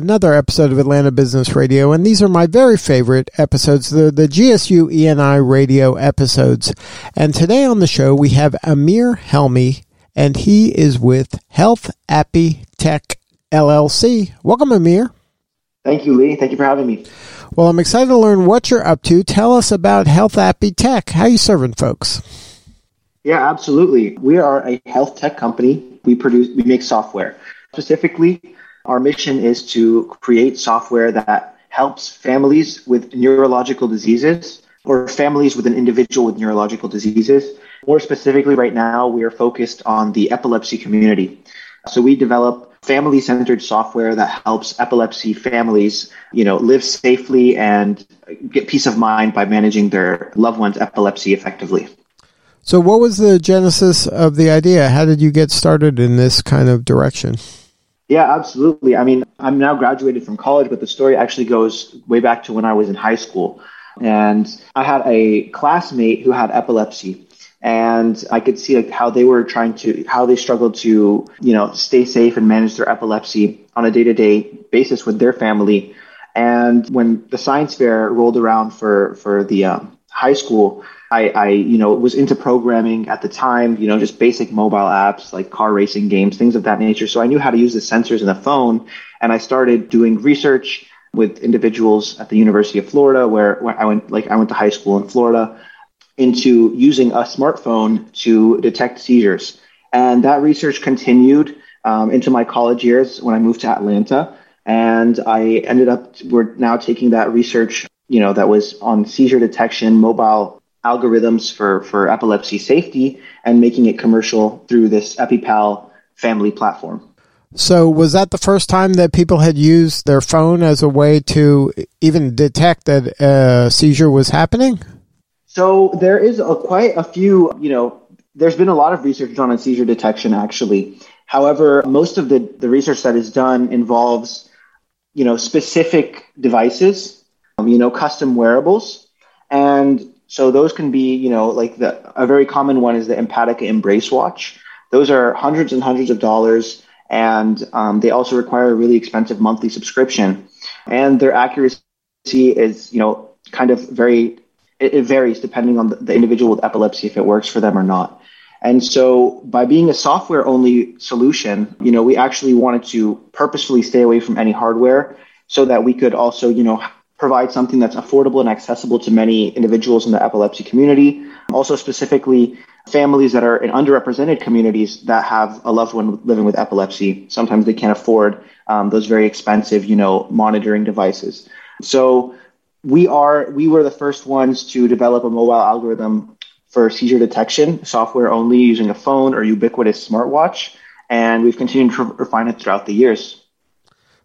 another episode of Atlanta Business Radio, and these are my very favorite episodes, the, the GSU ENI radio episodes. And today on the show, we have Amir Helmi, and he is with Health Appy Tech LLC. Welcome, Amir. Thank you, Lee. Thank you for having me. Well, I'm excited to learn what you're up to. Tell us about Health Appy Tech. How are you serving folks? Yeah, absolutely. We are a health tech company. We produce, we make software. Specifically, our mission is to create software that helps families with neurological diseases or families with an individual with neurological diseases. More specifically, right now, we are focused on the epilepsy community. So we develop family centered software that helps epilepsy families, you know, live safely and get peace of mind by managing their loved one's epilepsy effectively. So, what was the genesis of the idea? How did you get started in this kind of direction? Yeah, absolutely. I mean, I'm now graduated from college, but the story actually goes way back to when I was in high school. And I had a classmate who had epilepsy. And I could see like how they were trying to, how they struggled to, you know, stay safe and manage their epilepsy on a day to day basis with their family. And when the science fair rolled around for, for the um, high school, I, I, you know, was into programming at the time, you know, just basic mobile apps like car racing games, things of that nature. So I knew how to use the sensors in the phone. And I started doing research with individuals at the University of Florida, where, where I went, like I went to high school in Florida, into using a smartphone to detect seizures. And that research continued um, into my college years when I moved to Atlanta. And I ended up, we're now taking that research, you know, that was on seizure detection, mobile algorithms for, for epilepsy safety and making it commercial through this EpiPal family platform. So, was that the first time that people had used their phone as a way to even detect that a seizure was happening? So, there is a, quite a few, you know, there's been a lot of research done on seizure detection actually. However, most of the, the research that is done involves, you know, specific devices, um, you know, custom wearables. And so those can be, you know, like the a very common one is the Empatica Embrace Watch. Those are hundreds and hundreds of dollars, and um, they also require a really expensive monthly subscription. And their accuracy is, you know, kind of very it, it varies depending on the, the individual with epilepsy if it works for them or not. And so by being a software only solution, you know, we actually wanted to purposefully stay away from any hardware so that we could also, you know, provide something that's affordable and accessible to many individuals in the epilepsy community. Also, specifically, families that are in underrepresented communities that have a loved one living with epilepsy. Sometimes they can't afford um, those very expensive, you know, monitoring devices. So we are we were the first ones to develop a mobile algorithm for seizure detection, software only using a phone or ubiquitous smartwatch, and we've continued to refine it throughout the years.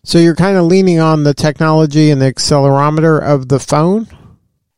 So you're kind of leaning on the technology and the accelerometer of the phone?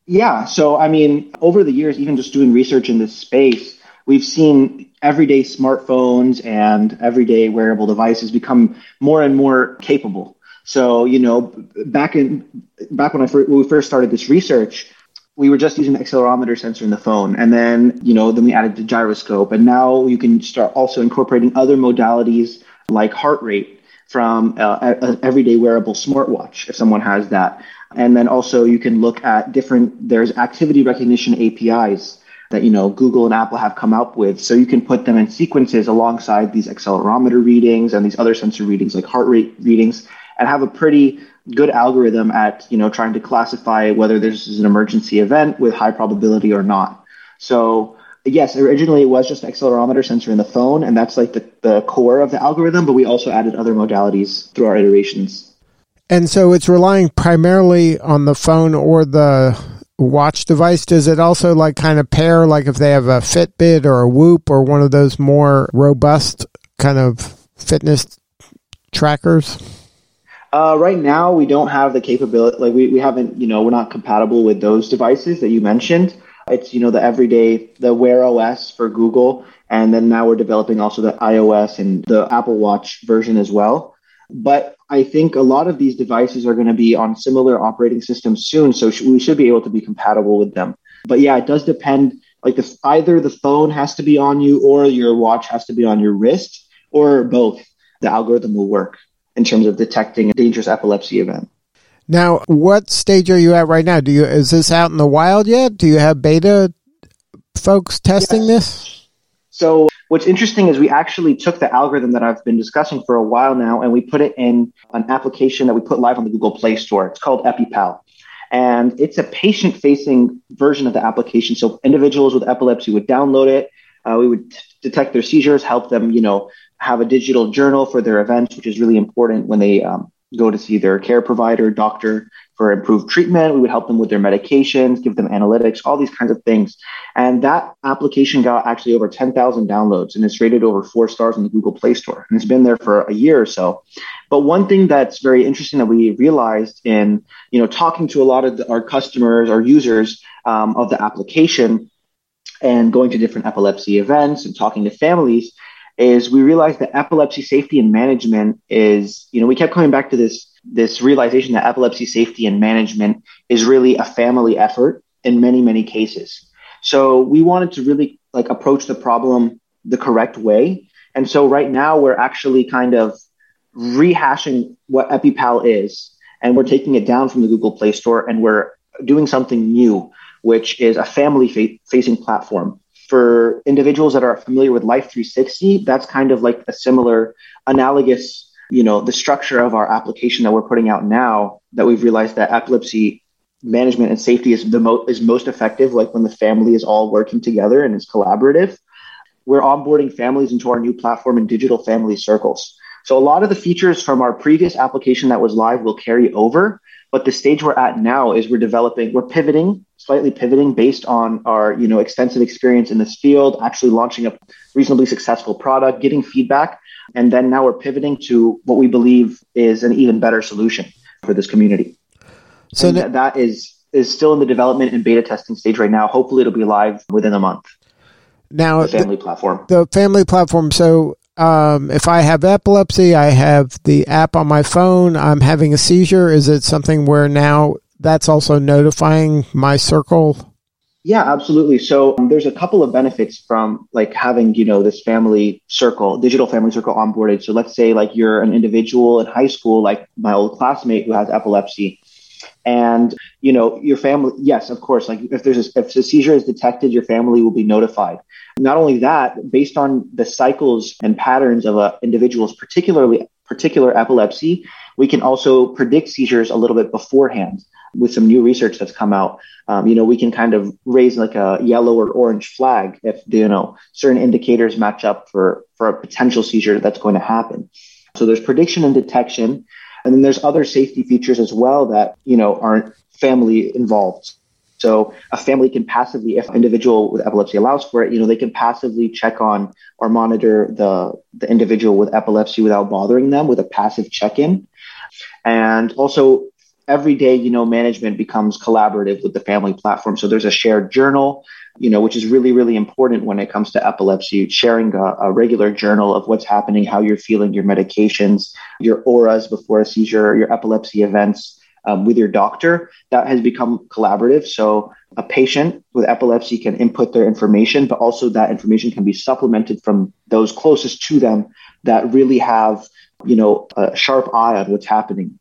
Yeah. So, I mean, over the years, even just doing research in this space, we've seen everyday smartphones and everyday wearable devices become more and more capable. So, you know, back in back when I when we first started this research, we were just using the accelerometer sensor in the phone, and then you know, then we added the gyroscope, and now you can start also incorporating other modalities like heart rate from uh, an everyday wearable smartwatch if someone has that. And then also you can look at different, there's activity recognition APIs that, you know, Google and Apple have come up with. So you can put them in sequences alongside these accelerometer readings and these other sensor readings like heart rate readings and have a pretty good algorithm at, you know, trying to classify whether this is an emergency event with high probability or not. So yes, originally it was just an accelerometer sensor in the phone, and that's like the, the core of the algorithm, but we also added other modalities through our iterations. And so it's relying primarily on the phone or the watch device. Does it also like kind of pair, like if they have a Fitbit or a Whoop or one of those more robust kind of fitness trackers? Uh, right now, we don't have the capability. Like we, we haven't, you know, we're not compatible with those devices that you mentioned. It's, you know, the everyday, the Wear OS for Google. And then now we're developing also the iOS and the Apple Watch version as well. But I think a lot of these devices are going to be on similar operating systems soon. So we should be able to be compatible with them. But yeah, it does depend. Like the, either the phone has to be on you or your watch has to be on your wrist or both. The algorithm will work in terms of detecting a dangerous epilepsy event. Now, what stage are you at right now? Do you is this out in the wild yet? Do you have beta folks testing yes. this? So, what's interesting is we actually took the algorithm that I've been discussing for a while now and we put it in an application that we put live on the Google Play Store. It's called EpiPal. And it's a patient facing version of the application. So, individuals with epilepsy would download it. Uh, we would t- detect their seizures, help them, you know, have a digital journal for their events, which is really important when they um, go to see their care provider, doctor for improved treatment. We would help them with their medications, give them analytics, all these kinds of things. And that application got actually over 10,000 downloads and it's rated over four stars in the Google Play Store. And it's been there for a year or so. But one thing that's very interesting that we realized in, you know, talking to a lot of the, our customers, our users um, of the application and going to different epilepsy events and talking to families is we realized that epilepsy safety and management is, you know, we kept coming back to this this realization that epilepsy safety and management is really a family effort in many many cases. So we wanted to really like approach the problem the correct way. And so right now we're actually kind of rehashing what EpiPal is and we're taking it down from the Google Play Store and we're doing something new, which is a family fa- facing platform for individuals that are familiar with Life 360, that's kind of like a similar analogous, you know, the structure of our application that we're putting out now that we've realized that epilepsy management and safety is the most is most effective like when the family is all working together and is collaborative. We're onboarding families into our new platform in digital family circles. So a lot of the features from our previous application that was live will carry over, but the stage we're at now is we're developing, we're pivoting, slightly pivoting based on our, you know, extensive experience in this field, actually launching a reasonably successful product, getting feedback, and then now we're pivoting to what we believe is an even better solution for this community. So th- that is is still in the development and beta testing stage right now. Hopefully, it'll be live within a month. Now, the family the, platform. The family platform. So um, if I have epilepsy, I have the app on my phone. I'm having a seizure. Is it something where now that's also notifying my circle? Yeah, absolutely. So um, there's a couple of benefits from like having, you know, this family circle, digital family circle onboarded. So let's say like you're an individual in high school, like my old classmate who has epilepsy and you know your family yes of course like if there's a, if a seizure is detected your family will be notified not only that, based on the cycles and patterns of an individual's particularly particular epilepsy, we can also predict seizures a little bit beforehand with some new research that's come out. Um, you know, we can kind of raise like a yellow or orange flag if you know certain indicators match up for for a potential seizure that's going to happen. So there's prediction and detection, and then there's other safety features as well that you know aren't family involved. So a family can passively, if an individual with epilepsy allows for it, you know, they can passively check on or monitor the, the individual with epilepsy without bothering them with a passive check-in. And also every day, you know, management becomes collaborative with the family platform. So there's a shared journal, you know, which is really, really important when it comes to epilepsy, sharing a, a regular journal of what's happening, how you're feeling, your medications, your auras before a seizure, your epilepsy events, um, with your doctor, that has become collaborative. So a patient with epilepsy can input their information, but also that information can be supplemented from those closest to them that really have, you know, a sharp eye on what's happening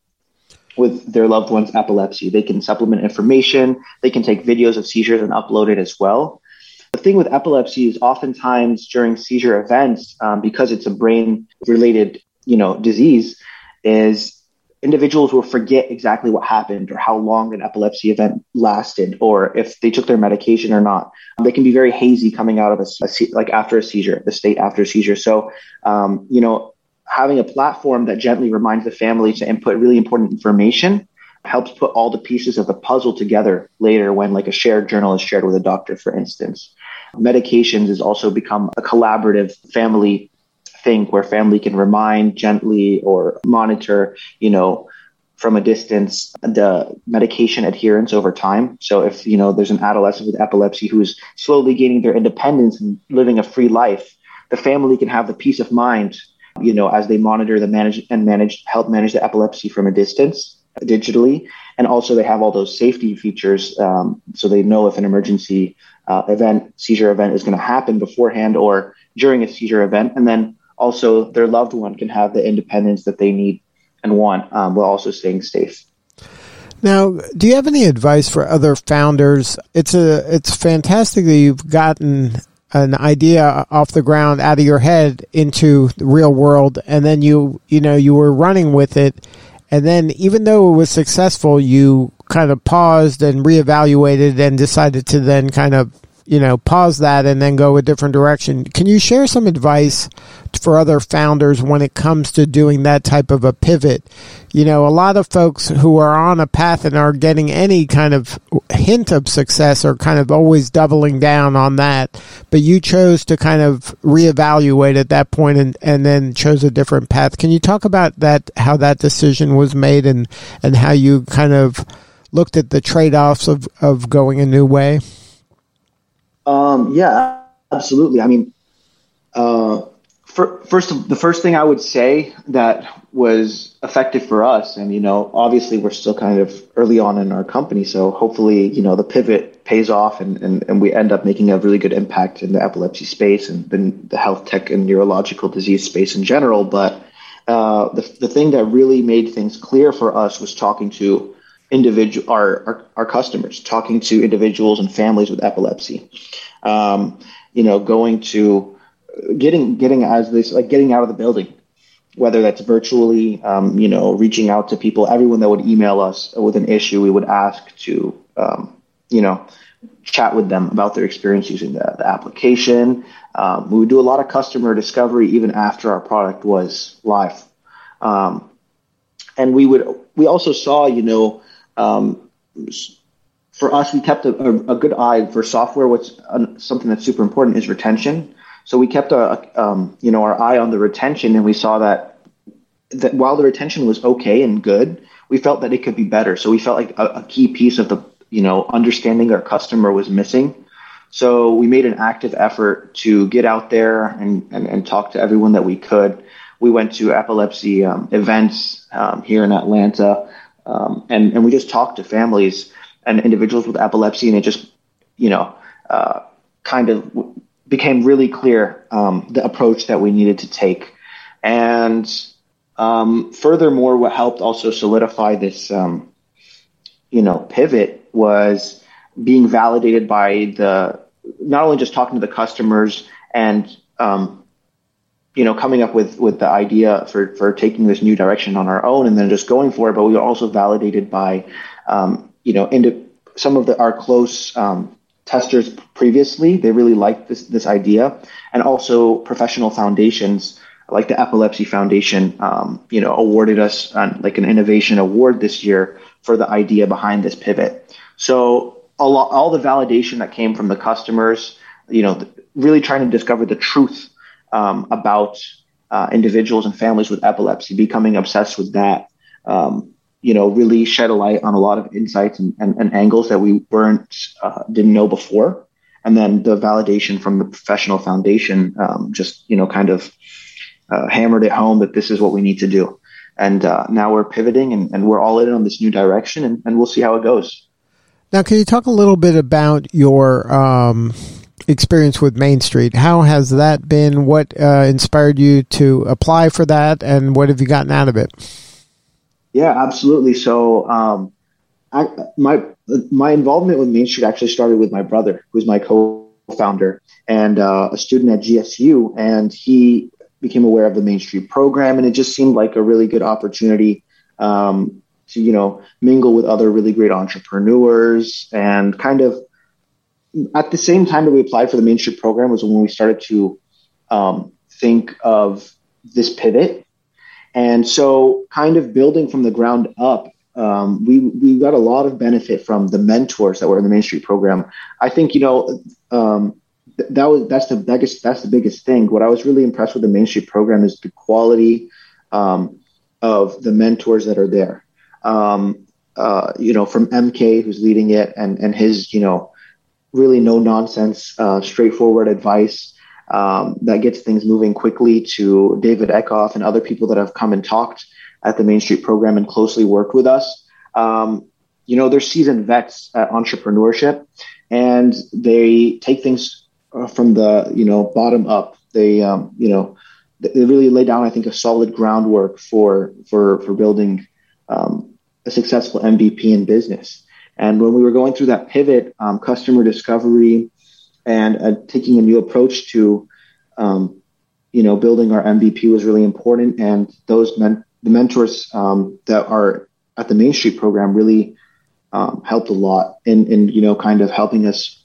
with their loved one's epilepsy. They can supplement information. They can take videos of seizures and upload it as well. The thing with epilepsy is oftentimes during seizure events, um, because it's a brain related, you know, disease, is individuals will forget exactly what happened or how long an epilepsy event lasted or if they took their medication or not. They can be very hazy coming out of a, a like after a seizure, the state after a seizure. So, um, you know, having a platform that gently reminds the family to input really important information helps put all the pieces of the puzzle together later when like a shared journal is shared with a doctor, for instance. Medications has also become a collaborative family thing where family can remind gently or monitor, you know, from a distance the medication adherence over time. So if you know there's an adolescent with epilepsy who's slowly gaining their independence and living a free life, the family can have the peace of mind, you know, as they monitor the manage and manage help manage the epilepsy from a distance digitally, and also they have all those safety features, um, so they know if an emergency uh, event, seizure event, is going to happen beforehand or during a seizure event, and then also their loved one can have the independence that they need and want um, while also staying safe. Now, do you have any advice for other founders? It's a it's fantastic that you've gotten an idea off the ground out of your head into the real world and then you you know you were running with it. And then even though it was successful you kind of paused and reevaluated and decided to then kind of you know, pause that and then go a different direction. Can you share some advice for other founders when it comes to doing that type of a pivot? You know, a lot of folks who are on a path and are getting any kind of hint of success are kind of always doubling down on that. But you chose to kind of reevaluate at that point and, and then chose a different path. Can you talk about that, how that decision was made and, and how you kind of looked at the trade offs of, of going a new way? Um, yeah, absolutely. I mean, uh, for, first, the first thing I would say that was effective for us, and you know, obviously we're still kind of early on in our company, so hopefully, you know, the pivot pays off, and, and, and we end up making a really good impact in the epilepsy space and then the health tech and neurological disease space in general. But uh, the the thing that really made things clear for us was talking to individual our, our, our customers, talking to individuals and families with epilepsy. Um, you know, going to getting getting as this like getting out of the building, whether that's virtually, um, you know, reaching out to people, everyone that would email us with an issue, we would ask to, um, you know, chat with them about their experience using the, the application. Um, we would do a lot of customer discovery even after our product was live. Um, and we would, we also saw, you know, um, for us, we kept a, a, a, good eye for software. What's something that's super important is retention. So we kept a, um, you know our eye on the retention, and we saw that that while the retention was okay and good, we felt that it could be better. So we felt like a, a key piece of the you know understanding our customer was missing. So we made an active effort to get out there and, and, and talk to everyone that we could. We went to epilepsy um, events um, here in Atlanta. Um, and, and we just talked to families and individuals with epilepsy, and it just, you know, uh, kind of became really clear um, the approach that we needed to take. And um, furthermore, what helped also solidify this, um, you know, pivot was being validated by the not only just talking to the customers and um, you know, coming up with with the idea for for taking this new direction on our own and then just going for it. But we were also validated by, um, you know, into some of the our close um, testers previously. They really liked this this idea, and also professional foundations like the Epilepsy Foundation, um, you know, awarded us an, like an innovation award this year for the idea behind this pivot. So all the validation that came from the customers, you know, really trying to discover the truth um, about uh, individuals and families with epilepsy, becoming obsessed with that, um, you know, really shed a light on a lot of insights and, and, and angles that we weren't uh, didn't know before. And then the validation from the professional foundation um, just you know kind of uh, hammered it home that this is what we need to do. And uh, now we're pivoting and, and we're all in on this new direction, and, and we'll see how it goes. Now, can you talk a little bit about your um, experience with Main Street. How has that been? What uh, inspired you to apply for that, and what have you gotten out of it? Yeah, absolutely. So, um, I, my my involvement with Main Street actually started with my brother, who's my co-founder and uh, a student at GSU, and he became aware of the Main Street program, and it just seemed like a really good opportunity um, to you know mingle with other really great entrepreneurs and kind of at the same time that we applied for the Main Street program was when we started to um, think of this pivot. And so, kind of building from the ground up, um, we we got a lot of benefit from the mentors that were in the Main Street program. I think you know um, th- that was that's the biggest that's the biggest thing. What I was really impressed with the Main Street program is the quality um, of the mentors that are there. um, uh, you know, from MK who's leading it and, and his, you know, really no nonsense, uh, straightforward advice um, that gets things moving quickly to David Eckhoff and other people that have come and talked at the Main Street program and closely worked with us. Um, you know, they're seasoned vets at entrepreneurship and they take things uh, from the, you know, bottom up. They, um, you know, they really lay down, I think, a solid groundwork for, for, for building um, a successful MVP in business. And when we were going through that pivot, um, customer discovery, and uh, taking a new approach to, um, you know, building our MVP was really important. And those men- the mentors um, that are at the Main Street program really um, helped a lot in, in, you know, kind of helping us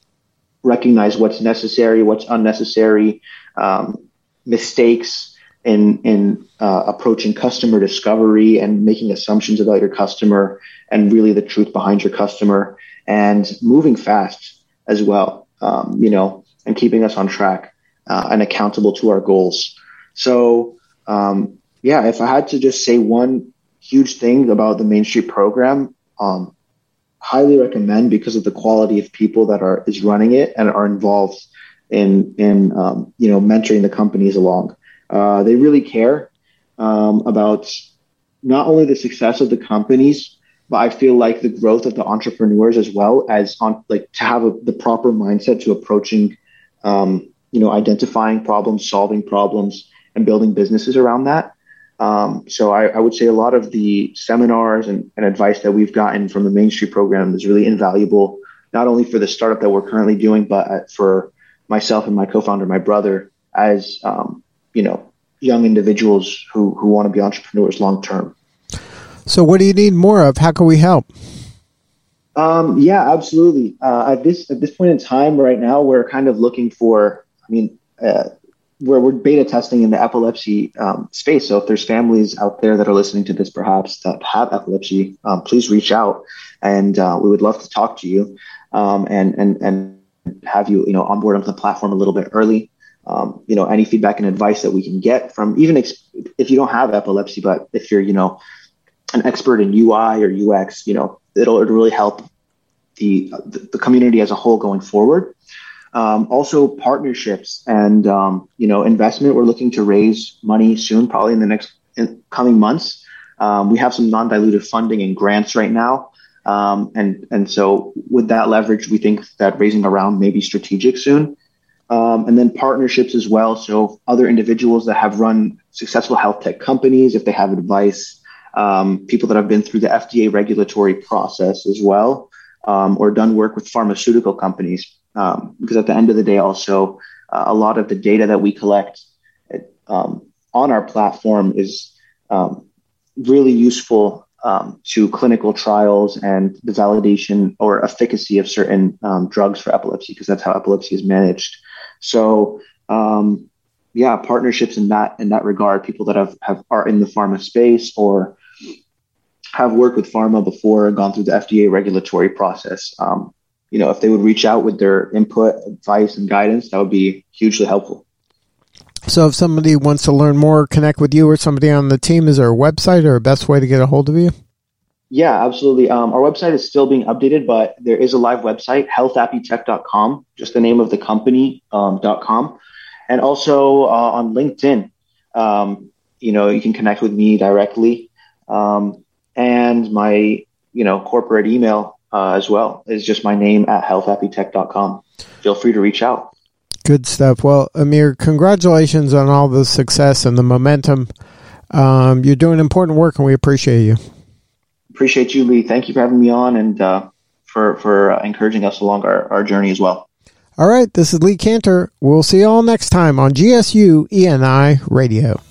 recognize what's necessary, what's unnecessary, um, mistakes in in uh, approaching customer discovery and making assumptions about your customer and really the truth behind your customer and moving fast as well um, you know, and keeping us on track uh, and accountable to our goals. So, um, yeah, if I had to just say one huge thing about the Main Street program, um, highly recommend because of the quality of people that are is running it and are involved in in um, you know mentoring the companies along. Uh, they really care um, about not only the success of the companies but I feel like the growth of the entrepreneurs as well as on like to have a, the proper mindset to approaching, um, you know, identifying problems, solving problems, and building businesses around that. Um, so I, I, would say a lot of the seminars and, and, advice that we've gotten from the Main Street program is really invaluable, not only for the startup that we're currently doing, but for myself and my co-founder, my brother, as um, you know, young individuals who who want to be entrepreneurs long term. So, what do you need more of? How can we help? Um, yeah, absolutely. Uh, at this at this point in time, right now, we're kind of looking for. I mean, uh, we're we're beta testing in the epilepsy um, space. So, if there's families out there that are listening to this, perhaps that have epilepsy, um, please reach out, and uh, we would love to talk to you, um, and and and have you you know onboard onto the platform a little bit early. Um, you know, any feedback and advice that we can get from even ex- if you don't have epilepsy, but if you're you know an expert in UI or UX, you know, it'll, it'll really help the, the community as a whole going forward. Um, also partnerships and, um, you know, investment. We're looking to raise money soon, probably in the next in coming months. Um, we have some non-dilutive funding and grants right now. Um, and, and so with that leverage, we think that raising around may be strategic soon. Um, and then partnerships as well. So other individuals that have run successful health tech companies, if they have advice, um, people that have been through the FDA regulatory process as well, um, or done work with pharmaceutical companies. Um, because at the end of the day, also uh, a lot of the data that we collect um, on our platform is um, really useful um, to clinical trials and the validation or efficacy of certain drugs for epilepsy, because that's how epilepsy is managed. So yeah, partnerships in that in that regard, people that have, have are in the pharma space or have worked with pharma before gone through the FDA regulatory process. Um, you know, if they would reach out with their input, advice, and guidance, that would be hugely helpful. So, if somebody wants to learn more, connect with you or somebody on the team, is there a website or a best way to get a hold of you? Yeah, absolutely. Um, our website is still being updated, but there is a live website, healthappytech.com, just the name of the company, um, .com. And also uh, on LinkedIn, um, you know, you can connect with me directly. Um, and my you know corporate email uh, as well is just my name at healthappytech.com. Feel free to reach out. Good stuff. Well, Amir, congratulations on all the success and the momentum. Um, you're doing important work, and we appreciate you. Appreciate you, Lee. Thank you for having me on and uh, for for uh, encouraging us along our, our journey as well. All right, this is Lee Kantor. We'll see you all next time on GSU ENI Radio.